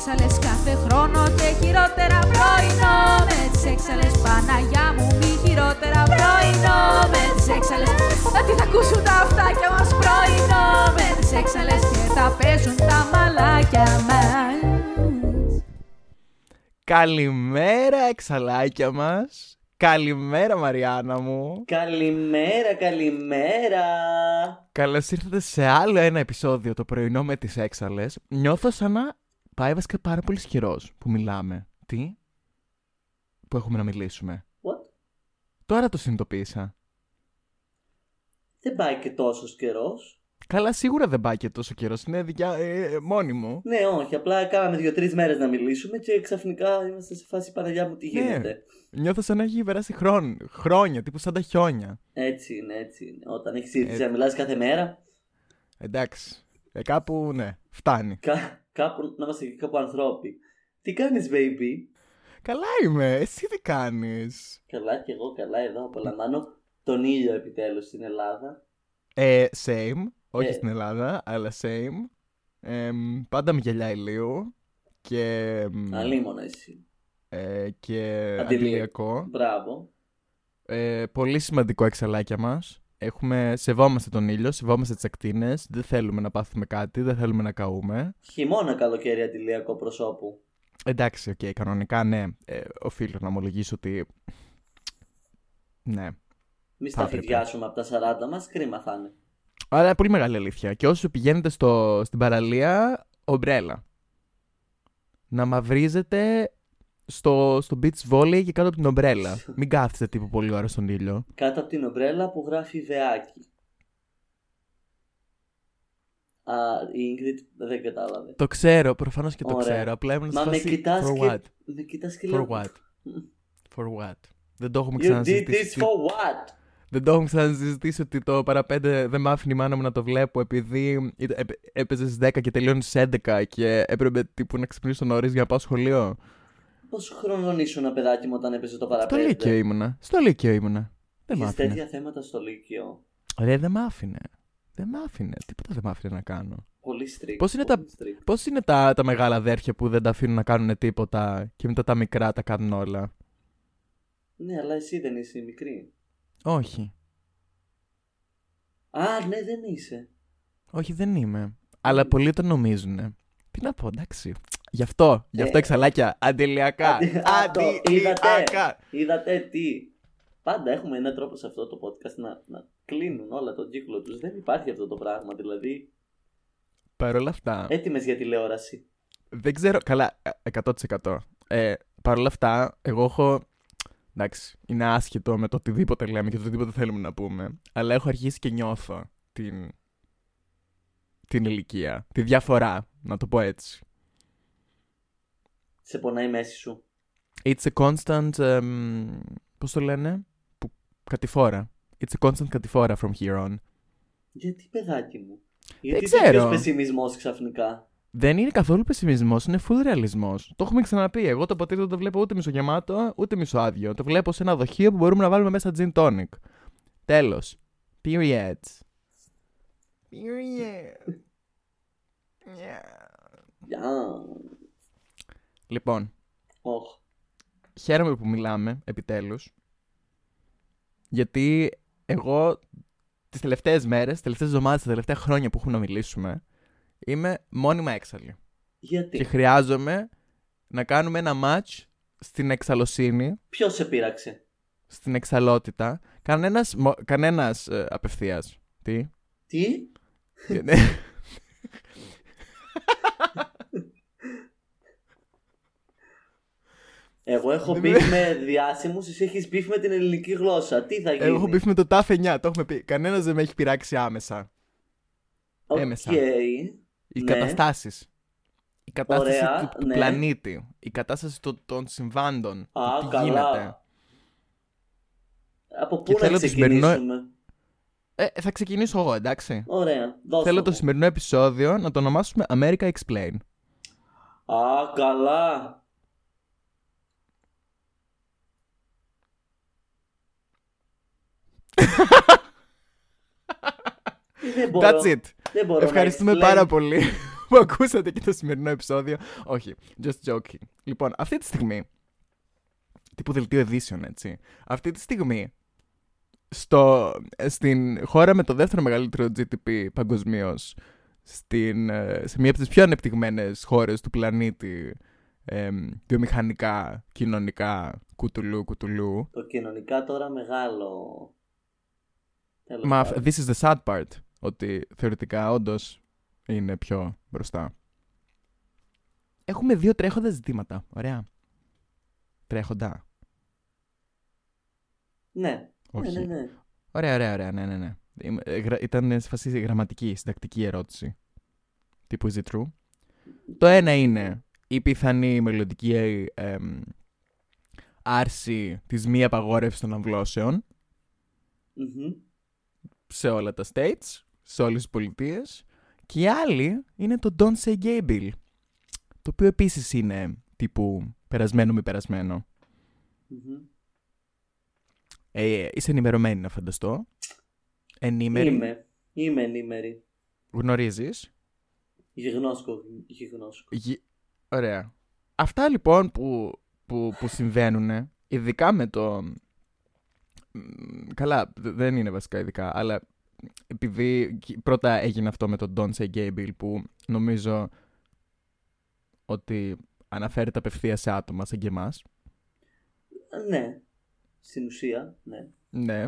έξαλες κάθε χρόνο και χειρότερα πρωινό με τις έξαλες Παναγιά μου μη χειρότερα πρωινό με τις έξαλες Γιατί θα ακούσουν τα αυτάκια μας πρωινό με τις έξαλες και θα παίζουν τα μαλάκια μας Καλημέρα, εξαλάκια μας. Καλημέρα, Μαριάννα μου. Καλημέρα, καλημέρα. Καλώς ήρθατε σε άλλο ένα επεισόδιο το πρωινό με τις έξαλες. Νιώθω σαν να πάει βασικά πάρα πολύ καιρός που μιλάμε. Τι; Που έχουμε να μιλήσουμε. What? Τώρα το συνειδητοποίησα. Δεν πάει και τόσος καιρός. Καλά, σίγουρα δεν πάει και τόσο καιρός. Είναι δικιά, ε, μόνιμο. Ναι, όχι. Απλά κάναμε δύο-τρεις μέρες να μιλήσουμε και ξαφνικά είμαστε σε φάση Παναγιά μου τι Ναι. γίνεται; Νιώθω σαν να έχει περάσει χρόν, χρόνια, τύπου σαν τα χιόνια. Έτσι είναι, έτσι είναι. Όταν έχεις ήρθει Ε. να μιλά κάθε μέρα, Εντάξει. Ε, κάπου, ναι, φτάνει. κα- κάπου να είμαστε και κάπου ανθρώποι. Τι κάνεις, baby; Καλά είμαι. Εσύ τι κάνεις; Καλά και εγώ καλά εδώ απολαμβάνω τον ήλιο επιτέλους στην Ελλάδα. Ε, same. Όχι Ε. στην Ελλάδα, αλλά same. Εμ, πάντα με γυαλιά ηλίου και, εμ, Αλίμονα εσύ. ε, και Αντιλία- αντιλιακό. Μπράβο. Ε, πολύ σημαντικό εξαλάκια μας. Έχουμε, σεβόμαστε τον ήλιο, σεβόμαστε τις ακτίνες, δεν θέλουμε να πάθουμε κάτι, δεν θέλουμε να καούμε. Χειμώνα καλοκαίρι αντηλιακό προσώπου. Εντάξει, οκ, κανονικά ναι, ε, οφείλω να ομολογήσω ότι... Ναι. Μη Θα στα έπρεπε. φιδιάσουμε από τα 40 μας, κρίμα θα είναι. Αλλά πολύ μεγάλη αλήθεια. Και όσο πηγαίνετε στο, στην παραλία, ομπρέλα. Να μαυρίζετε στο, στο beach volley και κάτω από την ομπρέλα. Μην κάθεστε τύπου πολύ ώρα στον ήλιο. Κάτω από την ομπρέλα που γράφει Δεάκι. Α, η Ingrid δεν κατάλαβε. Το ξέρω, προφανώς και το Ωραία. ξέρω. Απλά ήμουν Μα σε με φάση, κοιτάς for και... what? Με κοιτάς και For λέω... what? For what? Δεν το έχουμε You did this ξανασυζητήσει. for what? Δεν το έχουμε ξανασυζητήσει ότι το παραπέντε δεν μ' άφηνε η μάνα μου να το βλέπω επειδή ήταν- έπαι- έπαιζε στις 10 και τελειώνεις στις 11 και έπρεπε τύπου να ξυπνήσω νωρίς για να πάω σχολείο. Πόσο χρόνο ήσουν ένα παιδάκι μου όταν έπαιζε το Στο παραπέντε. Λύκειο ήμουνα. Στο Λύκειο ήμουνα. Δεν μ' Είχες άφηνε. τέτοια θέματα στο Λύκειο; Ρε, δεν μ' άφηνε. Δεν μ' άφηνε. Τίποτα δεν μ' άφηνε να κάνω. Πολύ strict. Πώς είναι πολύ τα- strict. Πώς είναι τα, τα μεγάλα αδέρφια που δεν τα αφήνουν να κάνουν τίποτα και μετά τα μικρά τα κάνουν όλα; Ναι, αλλά εσύ δεν είσαι η μικρή. Όχι. Α, ναι, δεν είσαι. Όχι, δεν είμαι. Αλλά πολλοί το νομίζουν. Τι να πω, εντάξει. Γι' αυτό, γι' αυτό Ε. εξαλάκια. Αντιλιακά. Αντι- Α, το είδατε. Αντιλιακά. Είδατε τι. Πάντα έχουμε έναν τρόπο σε αυτό το podcast να, να κλείνουν όλα τον κύκλο τους. Δεν υπάρχει αυτό το πράγμα. Δηλαδή, Παρ' όλα αυτά, έτοιμες για τηλεόραση. δεν ξέρω. Καλά, ε, 100%. Ε, Παρ' όλα αυτά, εγώ έχω. Εντάξει, είναι άσχετο με το οτιδήποτε λέμε και το οτιδήποτε θέλουμε να πούμε. Αλλά έχω αρχίσει και νιώθω την. Την ηλικία. Τη διαφορά, να το πω έτσι. Σε πονάει η μέση σου. It's a constant. Um, Πώς το λένε, που, κατηφόρα. It's a constant κατηφόρα from here on. Γιατί παιδάκι μου; Γιατί ξέρω. τέτοιος πεσημισμός ξαφνικά; Δεν είναι καθόλου πεσημισμός, είναι full ρεαλισμός. Το έχουμε ξαναπεί. Εγώ το ποτήρι δεν το βλέπω ούτε μισογεμάτο, ούτε μισοάδιο. Το βλέπω σε ένα δοχείο που μπορούμε να βάλουμε μέσα gin tonic. Τέλος. Period. Period. Yeah. Γεια. Λοιπόν, Οχ. χαίρομαι που μιλάμε, επιτέλους. Γιατί εγώ τις τελευταίες μέρες, τις τελευταίες εβδομάδες, τα τελευταία χρόνια που έχουμε να μιλήσουμε, είμαι μόνιμα έξαλλη. Γιατί; Και χρειάζομαι να κάνουμε ένα match στην εξαλωσύνη, Ποιος σε πείραξε; στην εξαλότητα. Κανένας, μο- κανένας ε, απευθείας. Τι; Τι; Ναι. Εγώ έχω Δεν μπιφ με διάσημους, εσύ έχεις μπιφ με την ελληνική γλώσσα. Τι θα γίνει. Εγώ έχω πει με το TAF 9, το έχουμε πει. Κανένας δεν με έχει πειράξει άμεσα. Οκ. έμεσα. Οι Ναι. καταστάσεις. Η κατάσταση Ωραία, του, του ναι. πλανήτη. Η κατάσταση των, των συμβάντων. Α, του τι καλά. γίνεται. Από Και πού να θέλω το σημερινό- ξεκινήσουμε. Ε, θα ξεκινήσω εγώ, εντάξει. Ωραία, δώστε Θέλω μου. το σημερινό επεισόδιο να το ονομάσουμε America Explain. Α, καλά. Δεν μπορώ. That's it. Δεν μπορώ Ευχαριστούμε να explain. πάρα πολύ που ακούσατε και το σημερινό επεισόδιο. Όχι, just joking. Λοιπόν, αυτή τη στιγμή. Τύπου δελτίο edition, έτσι. Αυτή τη στιγμή. Στο, στην χώρα με το δεύτερο μεγαλύτερο GDP παγκοσμίως, σε μία από τις πιο ανεπτυγμένες χώρες του πλανήτη, ε, βιομηχανικά, κοινωνικά, κουτουλού, κουτουλού. Το κοινωνικά τώρα μεγάλο. Τέλος Μα πάντων. this is the sad part. Ότι θεωρητικά όντως είναι πιο μπροστά. Έχουμε δύο τρέχοντα ζητήματα. Ωραία. Τρέχοντα. Ναι. Όχι. Ναι, ναι, ναι. Ωραία, ωραία, ωραία. Ναι, ναι, ναι. Είμαι- ε, γρα- Ήταν σε φάση γραμματική, συντακτική ερώτηση. Τύπου is it true; Το ένα είναι η πιθανή μελλοντική ε, εμ, άρση της μη απαγόρευσης των αμβλώσεων Μμμ. σε όλα τα states, σε όλες τις πολιτείες. Και η άλλη είναι το Don't Say Gay Bill, το οποίο επίσης είναι τύπου περασμένο μη περασμένο. Μμμ. Ε, είσαι ενημερωμένη να φανταστώ. Ενήμερη. Είμαι. Είμαι ενήμερη. Γνωρίζεις. Γιγνώσκο. Γιγνώσκο. Γη- Ωραία. Αυτά λοιπόν που, που, που συμβαίνουν, ειδικά με το... Μ, Καλά, δε- δεν είναι βασικά ειδικά, αλλά επειδή κι- πρώτα έγινε αυτό με το Don't Say Gay Bill που νομίζω ότι αναφέρεται απευθείας σε άτομα σαν και εμάς. Ναι. Στην ουσία, ναι. Ναι,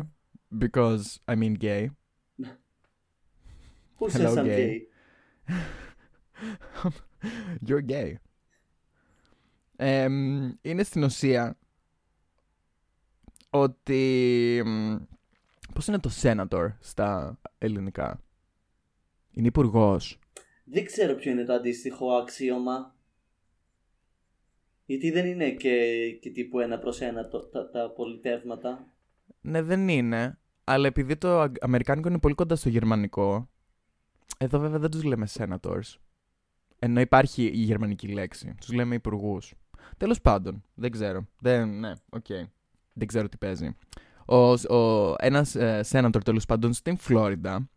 because I mean gay. Who Hello, says I'm gay. gay? You're gay. Εμ, είναι στην ουσία ότι... μ, Πώς είναι το senator στα ελληνικά; Είναι υπουργός. Δεν ξέρω ποιο είναι το αντίστοιχο αξίωμα. Γιατί δεν είναι και, και τύπου ένα προς ένα το- τα, τα πολιτεύματα. Ναι, δεν είναι. Αλλά επειδή το αγ- αμερικάνικο είναι πολύ κοντά στο γερμανικό, εδώ βέβαια δεν τους λέμε senators. Ενώ υπάρχει η γερμανική λέξη. Τους λέμε υπουργούς. Τέλος πάντων, δεν ξέρω. Δεν, ναι, οκ. Δεν ξέρω τι παίζει. Ο, ο, ένας ε, senator τέλος πάντων στην Φλόριντα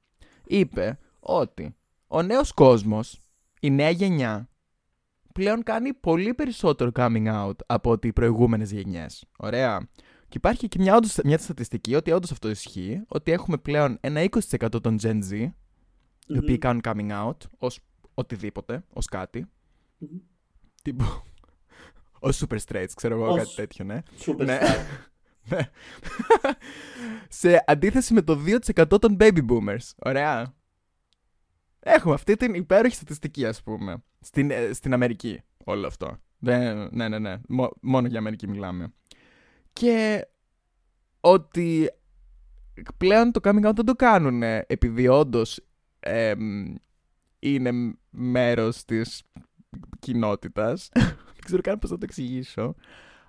είπε ότι ο νέος κόσμος, η νέα γενιά, πλέον κάνει πολύ περισσότερο coming out από ότι οι προηγούμενες γενιές. Ωραία. Και υπάρχει και μια, όντως, μια στατιστική ότι όντως αυτό ισχύει, ότι έχουμε πλέον ένα 20% των Gen Z, οι οποίοι Μμμ. κάνουν coming out ως οτιδήποτε, ως κάτι. Μμμ. Τύπου, ως super straights, ξέρω εγώ, Ως- κάτι τέτοιο, ναι. Superstar. Ναι. Ναι. Σε αντίθεση με το 2% των baby boomers. Ωραία. Έχουμε αυτή την υπέροχη στατιστική, ας πούμε. Στην, ε, στην Αμερική όλο αυτό. Δεν, ναι, ναι, ναι. Μο- μόνο για Αμερική μιλάμε. Και ότι πλέον το coming out δεν το κάνουν επειδή όντως είναι μέρος της κοινότητας. δεν ξέρω καν πώς θα το εξηγήσω.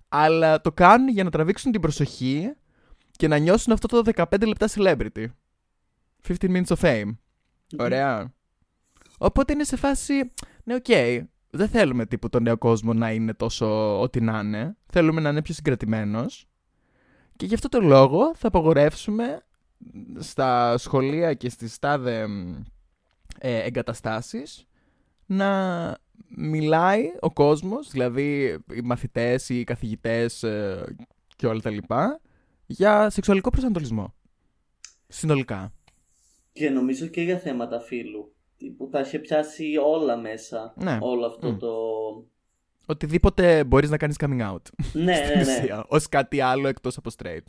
Αλλά το κάνουν για να τραβήξουν την προσοχή και να νιώσουν αυτό το 15 λεπτά celebrity. 15 minutes of fame. Ωραία. Οπότε είναι σε φάση, ναι, οκ, δεν θέλουμε τύπου τον νέο κόσμο να είναι τόσο ό,τι να είναι. Θέλουμε να είναι πιο συγκρατημένος. Και γι' αυτό το λόγο θα απαγορεύσουμε στα σχολεία και στις τάδε μ, ε, εγκαταστάσεις να μιλάει ο κόσμος, δηλαδή οι μαθητές, οι καθηγητές ε, και όλα τα λοιπά, για σεξουαλικό προσανατολισμό. Συνολικά. Και νομίζω και για θέματα φύλου. Που τα είχε πιάσει όλα μέσα. Ναι. Όλο αυτό Μμ. το. Οτιδήποτε μπορείς να κάνεις coming out. ναι, στην ναι, ναι. ουσία, ως κάτι άλλο εκτός από straight.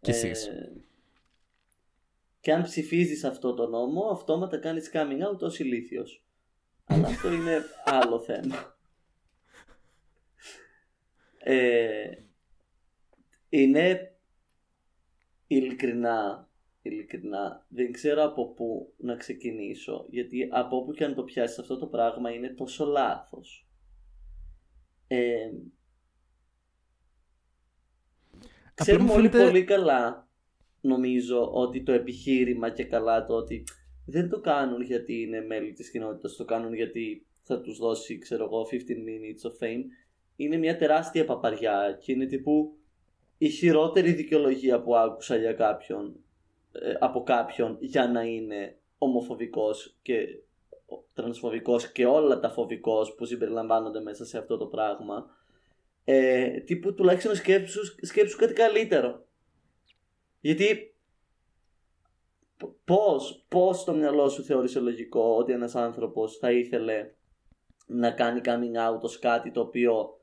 Κι Ε, εσείς. και αν ψηφίζεις αυτό το νόμο, αυτόματα κάνεις coming out ως ηλίθιος. Αλλά αυτό είναι άλλο θέμα. Ε, είναι ειλικρινά, ειλικρινά, δεν ξέρω από πού να ξεκινήσω, γιατί από όπου και αν το πιάσεις αυτό το πράγμα είναι τόσο λάθος. Ε, Ξέρουμε μου όλοι φαίνεται- πολύ καλά, νομίζω, ότι το επιχείρημα και καλά το ότι δεν το κάνουν γιατί είναι μέλη της κοινότητας, το κάνουν γιατί θα τους δώσει, ξέρω εγώ, 15 minutes of fame. Είναι μια τεράστια παπαριά και είναι τύπου η χειρότερη δικαιολογία που άκουσα για κάποιον, ε, από κάποιον για να είναι ομοφοβικός και τρανσφοβικός και όλα τα φοβικός που συμπεριλαμβάνονται μέσα σε αυτό το πράγμα. Ε, τύπου τουλάχιστον σκέψου, σκέψου κάτι καλύτερο. Γιατί πώς, πώς το μυαλό σου θεώρησε λογικό ότι ένας άνθρωπος θα ήθελε να κάνει coming out ως κάτι το οποίο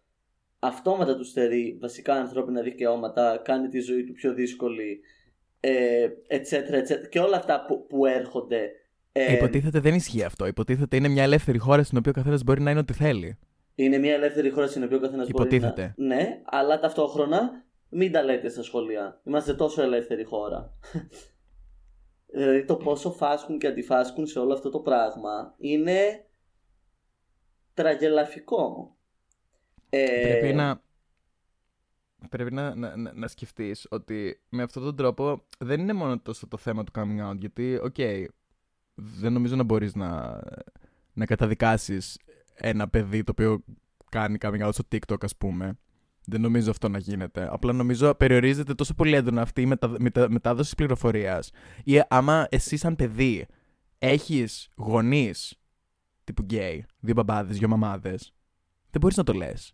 αυτόματα του στερεί βασικά ανθρώπινα δικαιώματα, κάνει τη ζωή του πιο δύσκολη, ε, και όλα αυτά που, που έρχονται. Ε, Υποτίθεται δεν ισχύει αυτό. Υποτίθεται είναι μια ελεύθερη χώρα στην οποία ο καθένας μπορεί να είναι ό,τι θέλει. Είναι μια ελεύθερη χώρα στην οποία ο καθένας μπορεί να. Ναι, αλλά ταυτόχρονα μην τα λέτε στα σχολεία. Είμαστε τόσο ελεύθερη χώρα. δηλαδή το πόσο φάσκουν και αντιφάσκουν σε όλο αυτό το πράγμα είναι τραγελαφικό. Ε... Πρέπει να, πρέπει να, να, να, σκεφτείς ότι με αυτόν τον τρόπο δεν είναι μόνο τόσο το θέμα του coming out γιατί, OK, okay, δεν νομίζω να μπορείς να, να καταδικάσεις ένα παιδί το οποίο κάνει coming out στο TikTok ας πούμε δεν νομίζω αυτό να γίνεται. Απλά νομίζω περιορίζεται τόσο πολύ έντονα αυτή η μετα... μετα... μετάδοσης πληροφορίας. Ή άμα εσύ, σαν παιδί, έχεις γονείς τύπου γκέι, δύο μπαμπάδες, δύο μαμάδες, δεν μπορείς να το λες.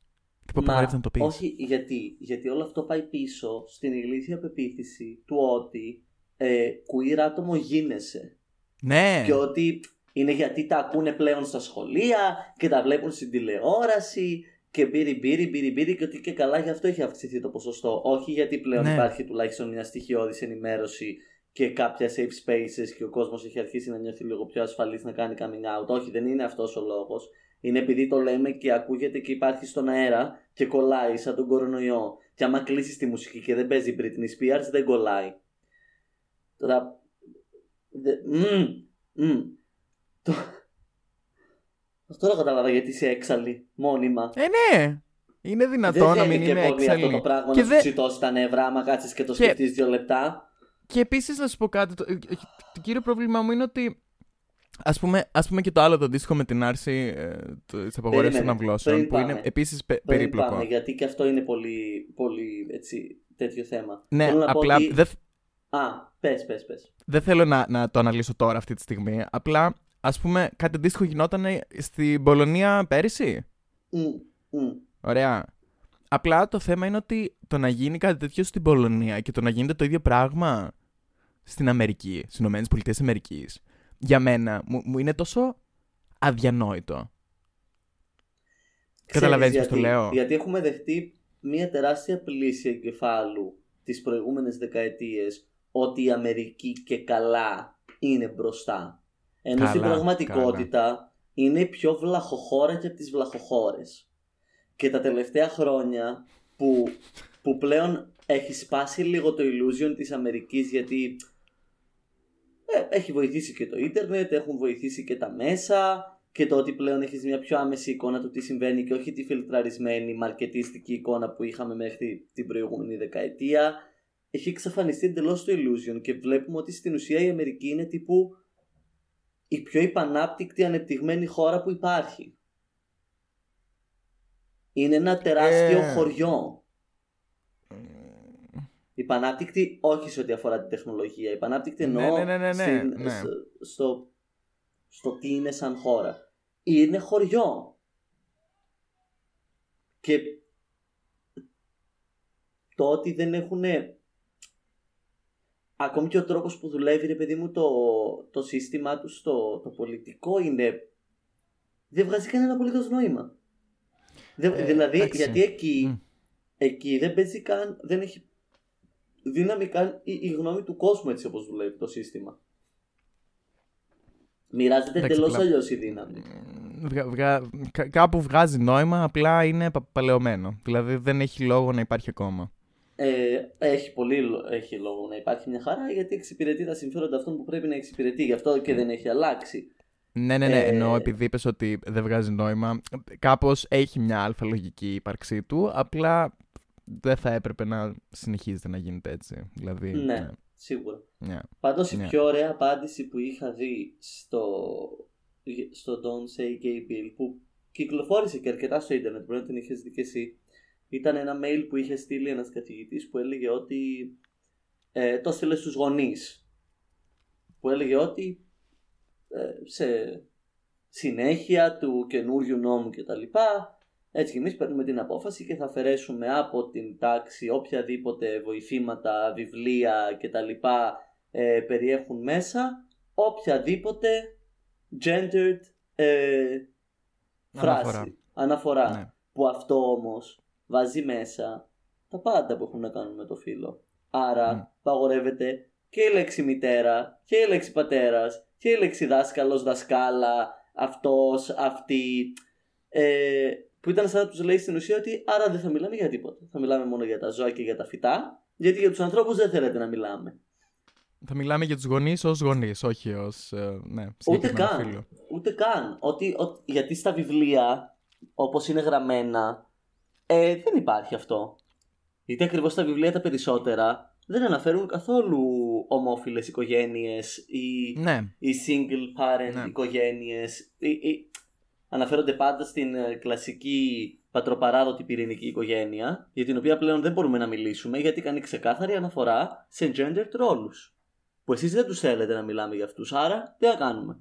Τι Μα, να το πεις. Όχι, γιατί, γιατί όλο αυτό πάει πίσω στην ηλίθια πεποίθηση του ότι ε, queer άτομο γίνεσαι. Ναι. Και ότι είναι γιατί τα ακούνε πλέον στα σχολεία και τα βλέπουν στην τηλεόραση και μπύρι μπύρι μπύρι μπύρι και ότι και καλά γι' αυτό έχει αυξηθεί το ποσοστό. Όχι γιατί πλέον ναι. υπάρχει τουλάχιστον μια στοιχειώδης ενημέρωση και κάποια safe spaces και ο κόσμος έχει αρχίσει να νιώθει λίγο πιο ασφαλής να κάνει coming out. Όχι, δεν είναι αυτός ο λόγος. Είναι επειδή το λέμε και ακούγεται και υπάρχει στον αέρα και κολλάει σαν τον κορονοϊό. Και άμα κλείσεις τη μουσική και δεν παίζει Britney Spears, δεν κολλάει. Τώρα. Δε... Mm, Το... Τώρα κατάλαβα γιατί είσαι έξαλλη μόνιμα. Ε, ναι! Είναι δυνατό να μην είναι έξαλλη. αυτό το πράγμα και να σου τσιτώσει τα νευρά, άμα κάτσεις και το και... σκεφτείς δύο λεπτά. Και επίσης να σου πω κάτι. Το, το κύριο πρόβλημα μου είναι ότι Ας πούμε, ας πούμε και το άλλο το αντίστοιχο με την άρση ε, της απαγορεύσης των αυλώσεων που είναι επίσης πε, περίπλοκο. Πάμε, γιατί και αυτό είναι πολύ, πολύ έτσι, τέτοιο θέμα. Ναι, απλά ότι... δεν... Α, πες, πες, πες. Δεν θέλω να, να το αναλύσω τώρα αυτή τη στιγμή. Απλά, ας πούμε, κάτι αντίστοιχο γινόταν στην Πολωνία πέρυσι; Mm, mm. Ωραία. Απλά το θέμα είναι ότι το να γίνει κάτι τέτοιο στην Πολωνία και το να γίνεται το ίδιο πράγμα στην Αμερική, στις ΗΠΑ Αμερικής, για μένα μου, μου είναι τόσο αδιανόητο. Καταλαβαίνεις πώς το λέω; Γιατί έχουμε δεχτεί μια τεράστια πλήση εγκεφάλου τις προηγούμενες δεκαετίες ότι η Αμερική και καλά είναι μπροστά. Ενώ στην πραγματικότητα είναι η πιο βλαχοχώρα και από τις βλαχοχώρες. Και τα τελευταία χρόνια που, που πλέον έχει σπάσει λίγο το illusion της Αμερικής γιατί ε, έχει βοηθήσει και το ίντερνετ, έχουν βοηθήσει και τα μέσα και το ότι πλέον έχεις μια πιο άμεση εικόνα του τι συμβαίνει και όχι τη φιλτραρισμένη μαρκετίστικη εικόνα που είχαμε μέχρι την προηγούμενη δεκαετία. Έχει εξαφανιστεί εντελώς το illusion και βλέπουμε ότι στην ουσία η Αμερική είναι τύπου η πιο υπανάπτυκτη ανεπτυγμένη χώρα που υπάρχει. Είναι ένα τεράστιο ε... χωριό Υπανάπτυκτη όχι σε ό,τι αφορά την τεχνολογία. Υπανάπτυκτη ναι, εννοώ ναι, ναι, στην, στο, στο τι είναι σαν χώρα. Είναι χωριό. Και το ότι δεν έχουν ακόμη και ο τρόπος που δουλεύει ρε παιδί μου το, το σύστημά τους στο το πολιτικό είναι δεν βγάζει κανένα απολύτως νόημα. Ε, δηλαδή γιατί εκεί, εκεί δεν παίζει καν, δεν έχει δύναμη η, η γνώμη του κόσμου έτσι όπως δουλεύει το σύστημα. Μοιράζεται εντελώς αλλιώς η δύναμη. κάπου βγάζει νόημα, απλά είναι παλαιωμένο. Δηλαδή δεν έχει λόγο να υπάρχει ακόμα. Ε, έχει πολύ έχει λόγο να υπάρχει μια χαρά γιατί εξυπηρετεί τα συμφέροντα αυτών που πρέπει να εξυπηρετεί. Γι' αυτό και δεν έχει αλλάξει. Ναι, ναι, ναι. Ε... Ενώ επειδή είπες ότι δεν βγάζει νόημα, κάπως έχει μια αλφα λογική ύπαρξή του. Απλά δεν θα έπρεπε να συνεχίζεται να γίνεται έτσι. Δηλαδή, ναι, ναι. σίγουρα. Yeah. Πάντως η πιο ωραία απάντηση που είχα δει στο, στο Don't Say Gay Bill που κυκλοφόρησε και αρκετά στο ίντερνετ, μπορεί να την είχες δει και εσύ, ήταν ένα mail που είχε στείλει ένας καθηγητής που έλεγε ότι. Ε, το στείλε στους γονείς. Που έλεγε ότι ε, σε συνέχεια του καινούριου νόμου κτλ. Έτσι και εμείς παίρνουμε την απόφαση και θα αφαιρέσουμε από την τάξη οποιαδήποτε βοηθήματα, βιβλία κτλ. Ε, περιέχουν μέσα οποιαδήποτε gendered ε, φράση, Αναφορά. αναφορά. Ναι. Που αυτό όμως βάζει μέσα τα πάντα που έχουν να κάνουν με το φύλλο. Άρα Μμ. παγορεύεται και η λέξη μητέρα και η λέξη πατέρας και η λέξη δάσκαλος, δασκάλα, αυτός, αυτή. Ε, που ήταν σαν να τους λέει στην ουσία ότι άρα δεν θα μιλάμε για τίποτα. Θα μιλάμε μόνο για τα ζώα και για τα φυτά, γιατί για τους ανθρώπους δεν θέλετε να μιλάμε. Θα μιλάμε για τους γονείς ως γονείς, όχι ως, ε, ναι, Ούτε συγκεκριμένο καν. φίλο. Ούτε καν. Ότι, ότι- γιατί στα βιβλία, όπως είναι γραμμένα, ε, δεν υπάρχει αυτό. Γιατί ακριβώς στα βιβλία τα περισσότερα δεν αναφέρουν καθόλου ομόφυλες οικογένειες ή, Ναι, ή single parent Ναι. οικογένειες. Ή, ή- αναφέρονται πάντα στην ε, κλασική πατροπαράδοτη πυρηνική οικογένεια, για την οποία πλέον δεν μπορούμε να μιλήσουμε, γιατί κάνει ξεκάθαρη αναφορά σε gendered ρόλους. Που εσείς δεν τους θέλετε να μιλάμε για αυτούς, άρα τι να κάνουμε;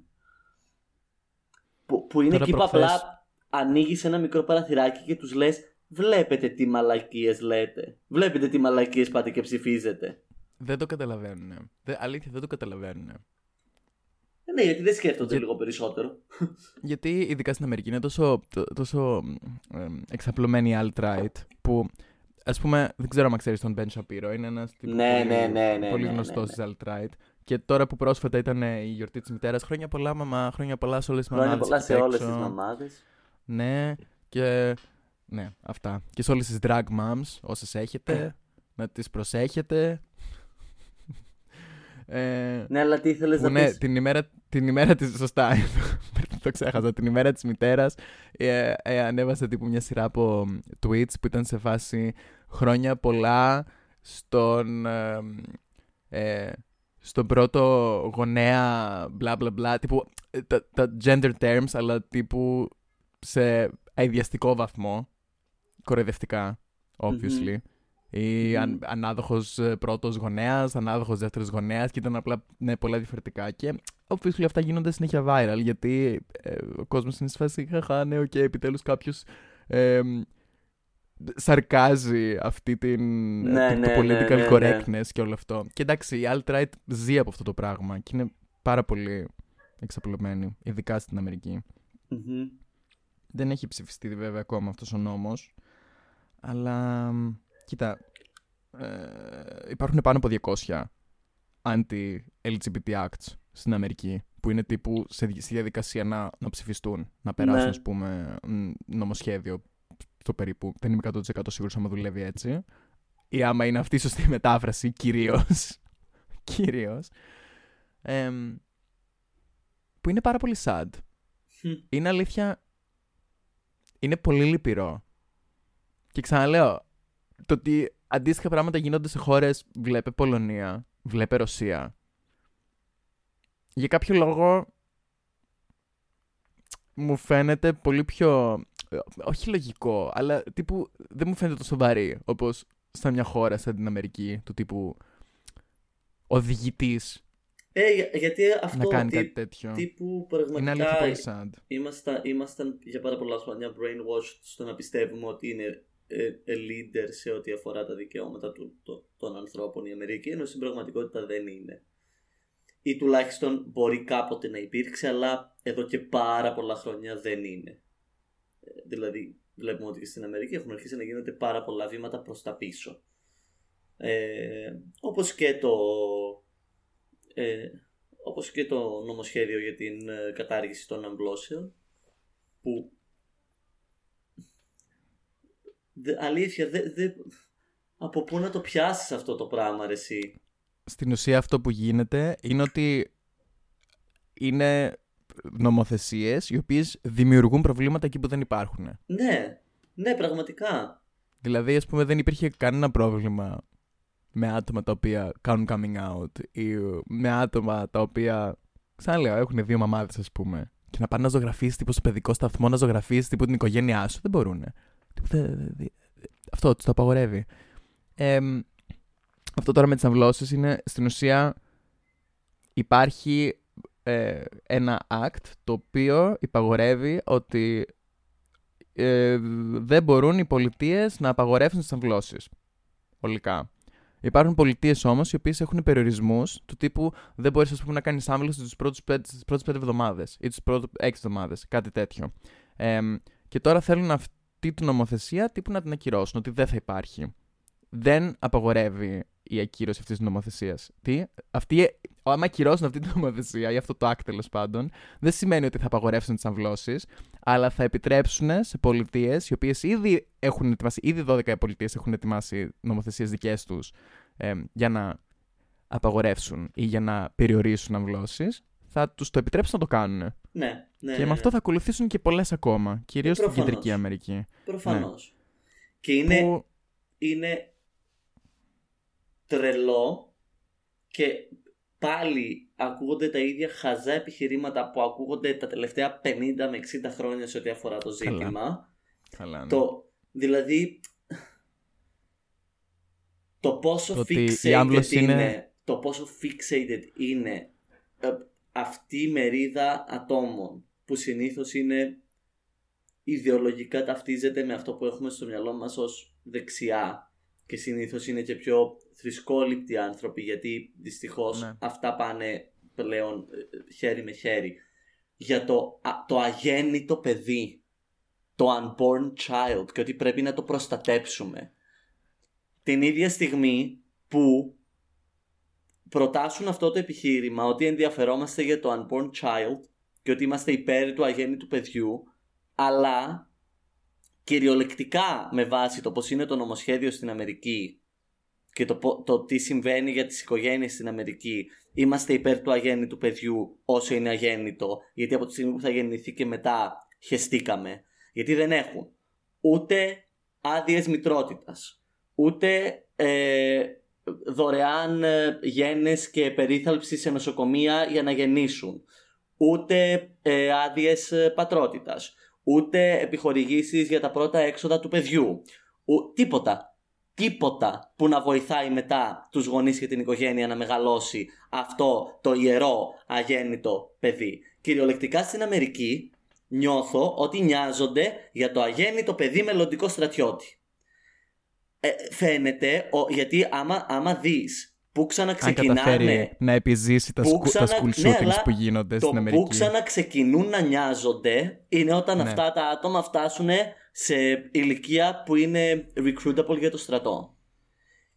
Που, που είναι Τώρα εκεί που προχθές- απλά ανοίγεις ένα μικρό παραθυράκι και τους λες Βλέπετε τι μαλακίες λέτε. Βλέπετε τι μαλακίες πάτε και ψηφίζετε. δεν το καταλαβαίνουν. Δε, αλήθεια, δεν το καταλαβαίνουν. Ε, ναι, γιατί δεν σκέφτονται Για- λίγο περισσότερο. Γιατί ειδικά στην Αμερική είναι τόσο, τό- τόσο ε, εξαπλωμένη η alt-right που ας πούμε, δεν ξέρω αν ξέρεις τον Ben Shapiro, είναι ένας τύπος Ναι, πολύ, ναι, ναι, ναι, πολύ ναι, ναι, γνωστός ναι. της alt-right και τώρα που πρόσφατα ήταν ε, η γιορτή της μητέρας, χρόνια πολλά μαμά, χρόνια πολλά σε όλες τις Χρόνια μαμάδες πολλά εκεί σε όλες έξω. τις μαμάδες. Ναι, και ναι, αυτά. Και σε όλες τις drag moms, όσες Ε. έχετε, να τις προσέχετε. Ε, Ναι, αλλά τι ήθελες που να ναι, πεις; την ημέρα, την ημέρα της, σωστά, το ξέχασα, την ημέρα της μητέρας ε, ε, ανέβασε τύπου μια σειρά από tweets που ήταν σε φάση χρόνια πολλά στον, ε, ε, στον πρώτο γονέα μπλα μπλα μπλα, τύπου ε, τα, τα gender terms αλλά τύπου σε αηδιαστικό βαθμό, κοροϊδευτικά, obviously. Ή Μμμ. αν, ανάδοχος ε, πρώτος γονέας, ανάδοχος δεύτερος γονέας και ήταν απλά ναι, πολλά διαφορετικά. Και obviously αυτά γίνονται συνέχεια viral γιατί ε, ο κόσμος είναι σε φάση χαχά, ναι, οκ, επιτέλους κάποιος ε, σαρκάζει αυτή την, Ναι, την- ναι, το ναι, political ναι, ναι. correctness και όλο αυτό. Και εντάξει, η alt-right ζει από αυτό το πράγμα και είναι πάρα πολύ εξαπλωμένη, ειδικά στην Αμερική. Μμμ. Δεν έχει ψηφιστεί βέβαια ακόμα αυτός ο νόμος, αλλά μ, κοίτα, ε, υπάρχουν πάνω από 200 anti-LGBT acts στην Αμερική που είναι τύπου σε, δι- στη διαδικασία να, να ψηφιστούν, να περάσουν Ναι. ας πούμε μ, νομοσχέδιο στο περίπου. Δεν είμαι 100% σίγουρος άμα δουλεύει έτσι. Ή άμα είναι αυτή η σωστή μετάφραση, κυρίως. κυρίως. Εμ, που είναι πάρα πολύ sad. Μμ. Είναι αλήθεια. Είναι πολύ λυπηρό. Και ξαναλέω, το ότι αντίστοιχα πράγματα γίνονται σε χώρες, βλέπε Πολωνία, βλέπε Ρωσία. Για κάποιο λόγο μου φαίνεται πολύ πιο. ε, Όχι λογικό, αλλά τύπου δεν μου φαίνεται τόσο βαρύ όπως στα μια χώρα σαν την Αμερική, του τύπου οδηγητής Ε, για- γιατί αυτό να κάνει τι- κάτι τέτοιο. τύπου Είναι αλήθεια πολύ πραγματικά sad. ήμασταν, ήμασταν για πάρα πολλά χρόνια brainwashed στο να πιστεύουμε ότι είναι ε, ε, leader σε ό,τι αφορά τα δικαιώματα του, το- των ανθρώπων η Αμερική, ενώ στην πραγματικότητα δεν είναι. Ή τουλάχιστον μπορεί κάποτε να υπήρξε, αλλά εδώ και πάρα πολλά χρόνια δεν είναι. Ε, δηλαδή, βλέπουμε ότι και στην Αμερική έχουν αρχίσει να γίνονται πάρα πολλά βήματα προς τα πίσω. Ε, όπως και το ε, όπως και το νομοσχέδιο για την ε, κατάργηση των αμπλώσεων που δε, αλήθεια δε, δε, από πού να το πιάσεις αυτό το πράγμα ρε εσύ; Στην ουσία αυτό που γίνεται είναι ότι είναι νομοθεσίες οι οποίες δημιουργούν προβλήματα εκεί που δεν υπάρχουν. ναι, ναι πραγματικά Δηλαδή, ας πούμε, δεν υπήρχε κανένα πρόβλημα με άτομα τα οποία κάνουν coming out ή με άτομα τα οποία, ξαναλέω, έχουν δύο μαμάδες, ας πούμε, και να πάνε να ζωγραφίσει τύπου στο παιδικός σταθμό, να ζωγραφίσει τύπου την οικογένειά σου. Δεν μπορούν. Αυτό τους το απαγορεύει. Εμ, αυτό τώρα με τις αυλώσεις είναι στην ουσία υπάρχει ε, ένα act το οποίο υπαγορεύει ότι ε, δεν μπορούν οι πολιτείες να απαγορεύσουν τις αμβλώσεις. Ολικά. Υπάρχουν πολιτείες όμως οι οποίες έχουν περιορισμούς του τύπου δεν μπορείς να κάνεις άμβλωση τις πρώτες πέντε εβδομάδες ή τις πρώτες έξι εβδομάδες. Κάτι τέτοιο. Ε, και τώρα θέλουν αυτή την νομοθεσία τύπου να την ακυρώσουν, ότι δεν θα υπάρχει. Δεν απαγορεύει η ακύρωση αυτής της νομοθεσίας. Τι, αυτή, άμα ακυρώσουν αυτή τη νομοθεσία ή αυτό το act τέλος πάντων, δεν σημαίνει ότι θα απαγορεύσουν τις αμβλώσεις, αλλά θα επιτρέψουν σε πολιτείες οι οποίες ήδη έχουν ετοιμάσει, ήδη 12 πολιτείες έχουν ετοιμάσει νομοθεσίες δικές τους ε, για να απαγορεύσουν ή για να περιορίσουν αμβλώσεις, θα τους το επιτρέψουν να το κάνουν. Ναι, ναι. Και με ναι. αυτό θα ακολουθήσουν και πολλές ακόμα, κυρίως στην προφανώς. Κεντρική Αμερική. Προφανώς. Ναι. Και είναι, Που- είναι τρελό και πάλι ακούγονται τα ίδια χαζά επιχειρήματα που ακούγονται τα τελευταία 50 με 60 χρόνια σε ό,τι αφορά το Καλά. ζήτημα. Καλά, ναι. Το, δηλαδή, το πόσο Το ότι η fixated άμβλωση είναι, είναι- το πόσο fixated είναι ε, αυτή η μερίδα ατόμων που συνήθως είναι ιδεολογικά ταυτίζεται με αυτό που έχουμε στο μυαλό μας ως δεξιά και συνήθως είναι και πιο θρησκόληπτοι άνθρωποι γιατί δυστυχώς Ναι. αυτά πάνε πλέον ε, χέρι με χέρι για το, α- το αγέννητο παιδί το unborn child και ότι πρέπει να το προστατέψουμε την ίδια στιγμή που προτάσουν αυτό το επιχείρημα ότι ενδιαφερόμαστε για το unborn child και ότι είμαστε υπέρ του αγέννητου παιδιού αλλά κυριολεκτικά με βάση το πως είναι το νομοσχέδιο στην Αμερική και το, πο- το τι συμβαίνει για τις οικογένειες στην Αμερική είμαστε υπέρ του αγέννητου παιδιού όσο είναι αγέννητο γιατί από τη στιγμή που θα γεννηθεί και μετά χεστήκαμε γιατί δεν έχουν ούτε άδειες μητρότητας ούτε ε, δωρεάν ε, γένες και περίθαλψη σε νοσοκομεία για να γεννήσουν ούτε ε, άδειες ε, πατρότητας ούτε επιχορηγήσεις για τα πρώτα έξοδα του παιδιού Ο, τίποτα τίποτα που να βοηθάει μετά τους γονείς και την οικογένεια να μεγαλώσει αυτό το ιερό αγέννητο παιδί. Κυριολεκτικά στην Αμερική νιώθω ότι νοιάζονται για το αγέννητο παιδί μελλοντικό στρατιώτη. Ε, φαίνεται, ο, γιατί άμα, άμα δεις που Αν ξαναξεκινάνε καταφέρει να επιζήσει τα, Που σκου, ξανα- τα school ναι, shootings αλλά που γίνονται το στην Αμερική. που ξαναξεκινούν να νοιάζονται είναι όταν Ναι. αυτά τα άτομα φτάσουν σε ηλικία που είναι recruitable για το στρατό.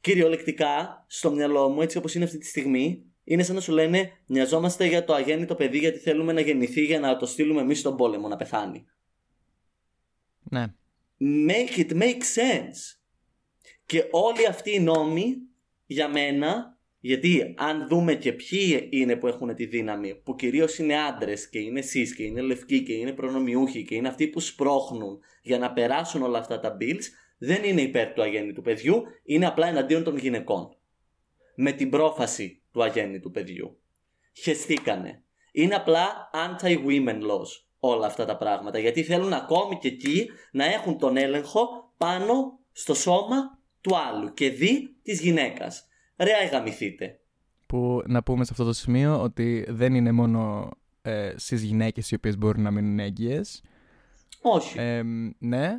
Κυριολεκτικά, στο μυαλό μου, έτσι όπως είναι αυτή τη στιγμή, είναι σαν να σου λένε Νοιαζόμαστε για το αγέννητο παιδί γιατί θέλουμε να γεννηθεί για να το στείλουμε εμείς στον πόλεμο να πεθάνει. Ναι. Make it make sense. Και όλοι αυτοί οι νόμοι για μένα, γιατί αν δούμε και ποιοι είναι που έχουν τη δύναμη, που κυρίως είναι άντρες και είναι cis και είναι λευκοί και είναι προνομιούχοι και είναι αυτοί που σπρώχνουν για να περάσουν όλα αυτά τα bills, δεν είναι υπέρ του αγέννητου παιδιού, είναι απλά εναντίον των γυναικών. Με την πρόφαση του αγέννητου παιδιού. Χεστήκανε. Είναι απλά anti-women laws όλα αυτά τα πράγματα. Γιατί θέλουν ακόμη και εκεί να έχουν τον έλεγχο πάνω στο σώμα του άλλου και δι της γυναίκας. Ρε γαμηθείτε. Που να πούμε σε αυτό το σημείο ότι δεν είναι μόνο ε, στις γυναίκες οι οποίες μπορούν να μείνουν έγκυες. Όχι. Ε, ναι.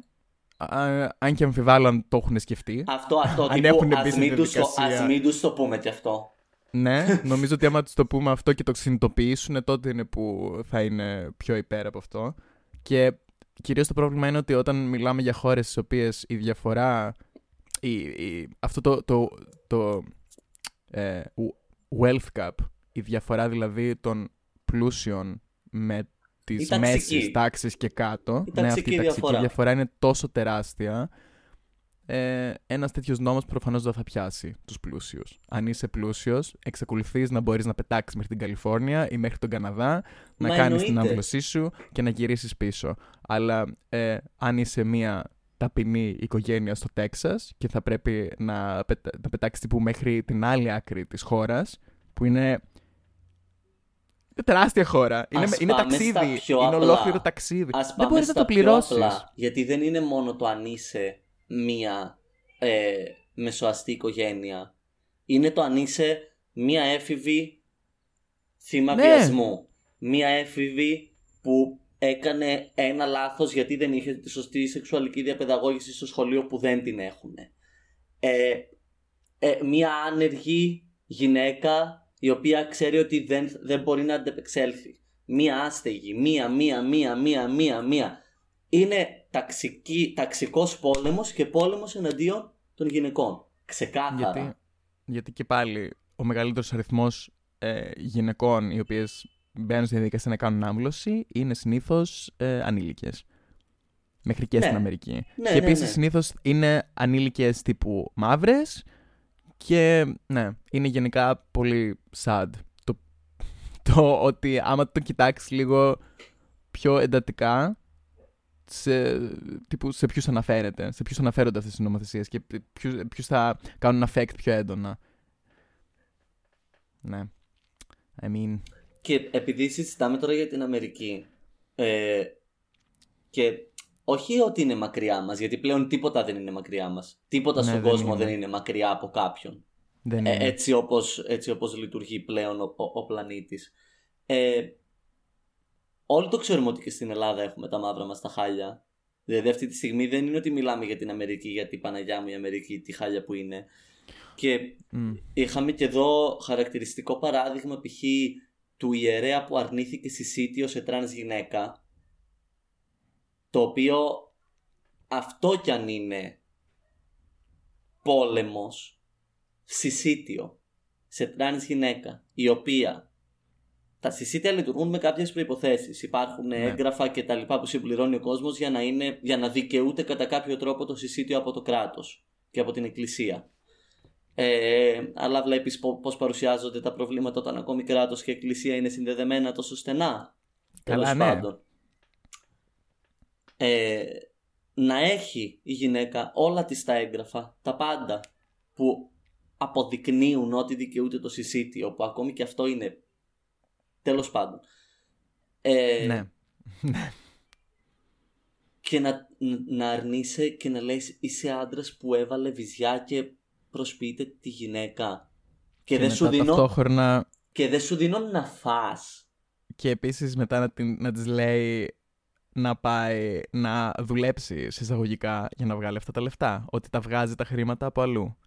Α, αν και αμφιβάλλω αν το έχουν σκεφτεί. αυτό, αυτό αν τύπου, έχουν μπει ας στη μην, τους το, διαδικασία. ας μην τους το πούμε κι αυτό. ναι, νομίζω ότι άμα τους το πούμε αυτό και το συνειδητοποιήσουν, τότε είναι που θα είναι πιο υπέρ από αυτό. Και κυρίως το πρόβλημα είναι ότι όταν μιλάμε για χώρες στις οποίες η διαφορά, η, η- αυτό το, το, το ε, wealth gap, η διαφορά δηλαδή των πλούσιων με Η τις ταξική. μέσες τάξεις και κάτω, Η ναι, αυτή ταξική η ταξική διαφορά. διαφορά είναι τόσο τεράστια, ε, ένας τέτοιος νόμος προφανώς δεν θα πιάσει τους πλούσιους. Αν είσαι πλούσιος, εξακολουθείς να μπορείς να πετάξεις μέχρι την Καλιφόρνια ή μέχρι τον Καναδά, να Μα κάνεις την εννοείται. άμβλωσή σου και να γυρίσεις πίσω. Αλλά ε, αν είσαι μια ταπεινή οικογένεια στο Τέξας και θα πρέπει να, πετα... να πετάξεις τύπου μέχρι την άλλη άκρη της χώρας, που είναι είναι τεράστια χώρα. Είναι, Ας είναι πάμε ταξίδι. στα πιο Είναι απλά. ολόκληρο ταξίδι. Ας Δεν πάμε μπορείς να στα το πιο πληρώσεις. απλά, γιατί δεν είναι μόνο το αν είσαι μία ε, μεσοαστή οικογένεια. Είναι το αν είσαι μία έφηβη θύμα Ναι. βιασμού. μία έφηβη που έκανε ένα λάθος γιατί δεν είχε τη σωστή σεξουαλική διαπαιδαγώγηση στο σχολείο που δεν την έχουν. Ε, ε, μία άνεργη γυναίκα η οποία ξέρει ότι δεν, δεν μπορεί να αντεπεξέλθει. Μία άστεγη, μία, μία, μία, μία, μία, μία. Είναι ταξική, ταξικός πόλεμος και πόλεμος εναντίον των γυναικών. Ξεκάθαρα. Γιατί, γιατί και πάλι ο μεγαλύτερος αριθμός ε, γυναικών οι οποίες μπαίνουν στη διαδικασία να κάνουν άμβλωση είναι συνήθως ε, ανήλικες. Μέχρι και Ναι. στην Αμερική. Ναι, και ναι, επίσης ναι. συνήθως είναι ανήλικες τύπου μαύρες και ναι, είναι γενικά πολύ sad το, το ότι άμα το κοιτάξεις λίγο πιο εντατικά σε, τύπου, σε ποιους αναφέρεται, σε ποιους αναφέρονται αυτές τις νομοθεσίες και ποιους, ποιους θα κάνουν affect πιο έντονα. Ναι. I mean, Και επειδή συζητάμε τώρα για την Αμερική ε, και όχι ότι είναι μακριά μας, γιατί πλέον τίποτα δεν είναι μακριά μας. Τίποτα Ναι, στον δεν κόσμο είναι. δεν είναι μακριά από κάποιον. δεν Ε, είναι. έτσι, όπως, έτσι όπως λειτουργεί πλέον ο, ο, ο πλανήτης. Ε, όλοι το ξέρουμε ότι και στην Ελλάδα έχουμε τα μαύρα μας τα χάλια. Δηλαδή αυτή τη στιγμή δεν είναι ότι μιλάμε για την Αμερική, γιατί Παναγιά μου η Αμερική, τι χάλια που είναι. Και Μμ. είχαμε και εδώ χαρακτηριστικό παράδειγμα π.χ. του ιερέα που αρνήθηκε συσσίτιο σε τρανς γυναίκα το οποίο αυτό κι αν είναι πόλεμος συσσίτιο σε τρανς γυναίκα η οποία τα συσσίτια λειτουργούν με κάποιες προϋποθέσεις υπάρχουν Ναι. έγγραφα και τα λοιπά που συμπληρώνει ο κόσμος για να, είναι, για να δικαιούται κατά κάποιο τρόπο το συσσίτιο από το κράτος και από την εκκλησία ε, αλλά βλέπεις πο- πώς παρουσιάζονται τα προβλήματα όταν ακόμη κράτος και εκκλησία είναι συνδεδεμένα τόσο στενά. Καλά, Τέλος ναι. πάντων. Ε, να έχει η γυναίκα όλα της τα έγγραφα, τα πάντα που αποδεικνύουν ότι δικαιούται το συσίτιο, που ακόμη και αυτό είναι τέλος πάντων. Ε, Ναι. και να, να αρνείσαι και να λες είσαι άντρας που έβαλε βυζιά και προσποιείται τη γυναίκα και, δεν, μετά σου δίνω, ταυτόχρονα και δεν σου δίνω να φας και επίσης μετά να, την, να της λέει να πάει να δουλέψει σε εισαγωγικά για να βγάλει αυτά τα λεφτά. Ότι τα βγάζει τα χρήματα από αλλού.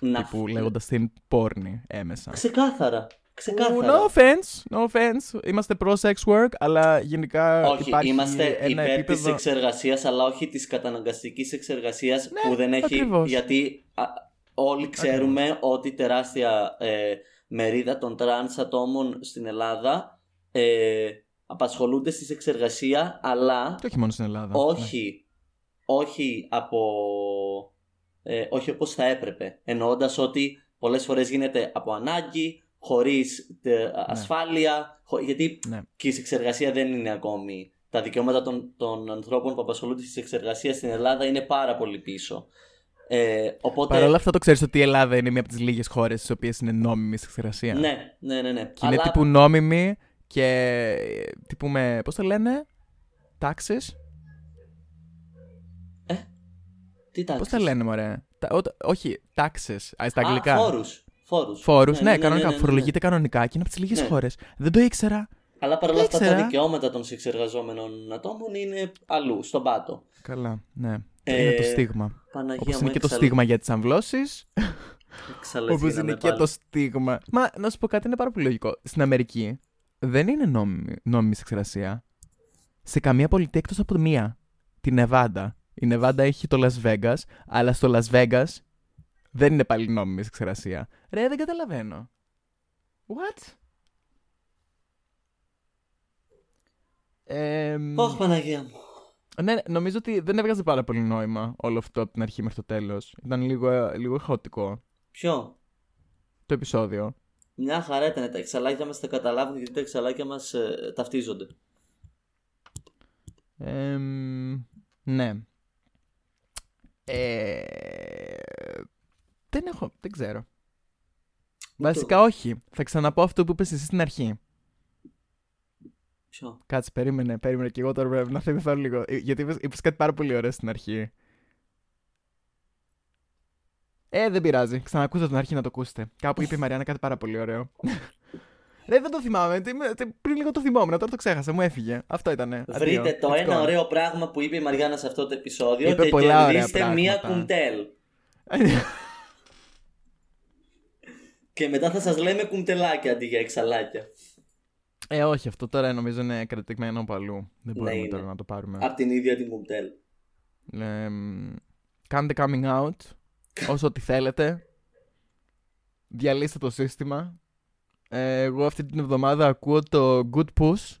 να Τύπου φ- λέγοντας την πόρνη έμεσα. ξεκάθαρα ξεκάθαρα No offense, no offense. Είμαστε pro sex work, αλλά γενικά όχι, υπάρχει είμαστε ένα υπέρ επίπεδο... της εξεργασίας αλλά όχι της καταναγκαστικής εξεργασίας Ναι, που δεν έχει ακριβώς. γιατί α, όλοι ξέρουμε ότι τεράστια ε, μερίδα των τρανς ατόμων στην Ελλάδα ε, απασχολούνται στη σεξεργασία αλλά Και όχι μόνο στην Ελλάδα. ναι. όχι, όχι από ε, όχι όπως θα έπρεπε εννοώντας ότι πολλές φορές γίνεται από ανάγκη χωρίς ε, ασφάλεια χω- γιατί Ναι. και η σεξεργασία δεν είναι ακόμη τα δικαιώματα των, των ανθρώπων που απασχολούνται στη σεξεργασία στην Ελλάδα είναι πάρα πολύ πίσω ε, οπότε Παρ' όλα αυτά το ξέρεις ότι η Ελλάδα είναι μία από τις λίγες χώρες στις οποίες είναι νόμιμη η εξεργασία. ναι, ναι, ναι, ναι. Και είναι τύπου νόμιμη και ε, τύπου με, πώς το λένε, taxes. τι τάξεις; Πώς τα λένε μωρέ; Τα, ό, όχι, taxes. Α, στα Α, αγγλικά. φόρους, φόρους. Φόρους, ναι, ναι, κανονικά. ναι, ναι, ναι. Φορολογείται κανονικά και είναι από τις λίγες Ναι. χώρες. Δεν το ήξερα. Αλλά παρόλα Δεν αυτά τα ήξερα. δικαιώματα των σεξεργαζόμενων ατόμων είναι αλλού, στον πάτο. Καλά, ναι. Ε, είναι το στίγμα. Παναγία Όπως μου, είναι και το εξαλ- στίγμα για τις αμβλώσεις. εξαλείφθη Όπως να είναι με και πάλι. το στίγμα. Μα να σου πω κάτι είναι πάρα πολύ λογικό. Στην Αμερική δεν είναι νόμιμη, νόμιμης σεξεργασία. Σε καμία πολιτεία εκτός από μία. Τη Νεβάντα. Η Νεβάντα έχει το Las Vegas, αλλά στο Las Vegas δεν είναι πάλι νόμιμης σεξεργασία. Ρε, δεν καταλαβαίνω. What? Ε, Ωχ, Παναγία μου. Ναι, νομίζω ότι δεν έβγαζε πάρα πολύ νόημα όλο αυτό από την αρχή μέχρι το τέλος. Ήταν λίγο, λίγο χαοτικό Ποιο; το επεισόδιο. Μια χαρά ήταν. Τα εξαλάκια μας τα καταλάβουν γιατί τα εξαλάκια μας ε, ταυτίζονται. Εμ, ναι. Ε, δεν έχω, δεν ξέρω. Βασικά όχι. Θα ξαναπώ αυτό που είπες εσύ στην αρχή. Ποιο; Κάτσε, περίμενε, περίμενε και εγώ τώρα πρέπει να θυμηθώ λίγο. Ε, Γιατί είπες, είπες κάτι πάρα πολύ ωραίο στην αρχή. Ε, δεν πειράζει. Ξανακούστε την αρχή να το ακούσετε. Κάπου είπε η Μαριάννα κάτι πάρα πολύ ωραίο. Ρε, δεν το θυμάμαι. Τι- τι- Πριν λίγο το θυμόμουν, τώρα το ξέχασα. Μου έφυγε. Αυτό ήταν. Βρείτε το ένα ωραίο πράγμα που είπε η Μαριάννα σε αυτό το επεισόδιο Είπε και πολλά ωραία κερδίστε μία πράγματα. κουντέλ. Και μετά θα σας λέμε κουντελάκια αντί για εξαλάκια. Ε, όχι, αυτό τώρα νομίζω είναι κρατημένο από αλλού. Δεν μπορούμε Ναι, είναι. τώρα να το πάρουμε. Απ' την ίδια την κουντέλ. Ε, μ, κάντε coming out όσο ό,τι θέλετε. Διαλύστε το σύστημα. Ε, εγώ αυτή την εβδομάδα ακούω το Good Push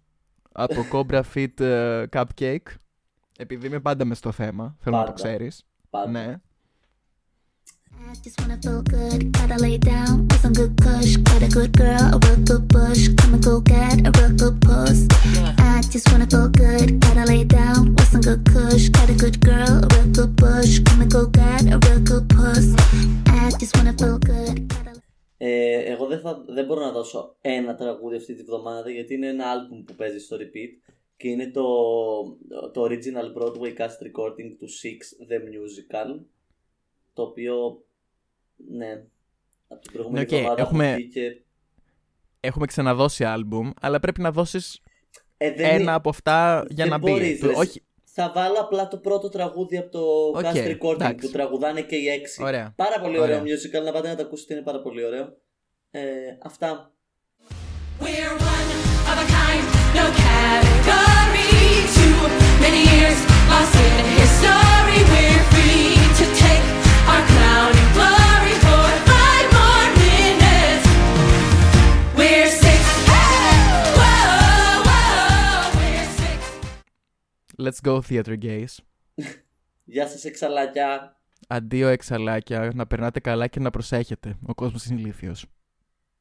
από Cobra Fit ε, Cupcake. Επειδή είμαι πάντα μες στο θέμα, θέλω να το Πάντα. ξέρεις. Πάντα. Ναι. Ε, εγώ δεν, θα, δεν μπορώ να δώσω ένα τραγούδι αυτή τη βδομάδα γιατί είναι ένα άλμπουμ που παίζει στο repeat και είναι το, το original Broadway cast recording του Six The Musical το οποίο ναι από την προηγούμενη Ναι, οκ, εβδομάδα που έχουμε- βγήκε Έχουμε ξαναδώσει άλμπουμ, αλλά πρέπει να δώσεις ε, δεν ένα είναι- από αυτά για δεν να μπει. μπορείς, Το- ρε. όχι, Θα βάλω απλά το πρώτο τραγούδι από το Οκ, cast recording εντάξει. που τραγουδάνε και οι έξι. Ωραία. Πάρα πολύ Ωραία. ωραίο musical, να πάτε να το ακούσετε, είναι πάρα πολύ ωραίο. Ε, αυτά. We're one of a kind, no category. Too many years lost in history. We're Let's go theater gays. Γεια σας εξαλάκια. Αντίο εξαλάκια, να περνάτε καλά και να προσέχετε. Ο κόσμος είναι ηλίθιος.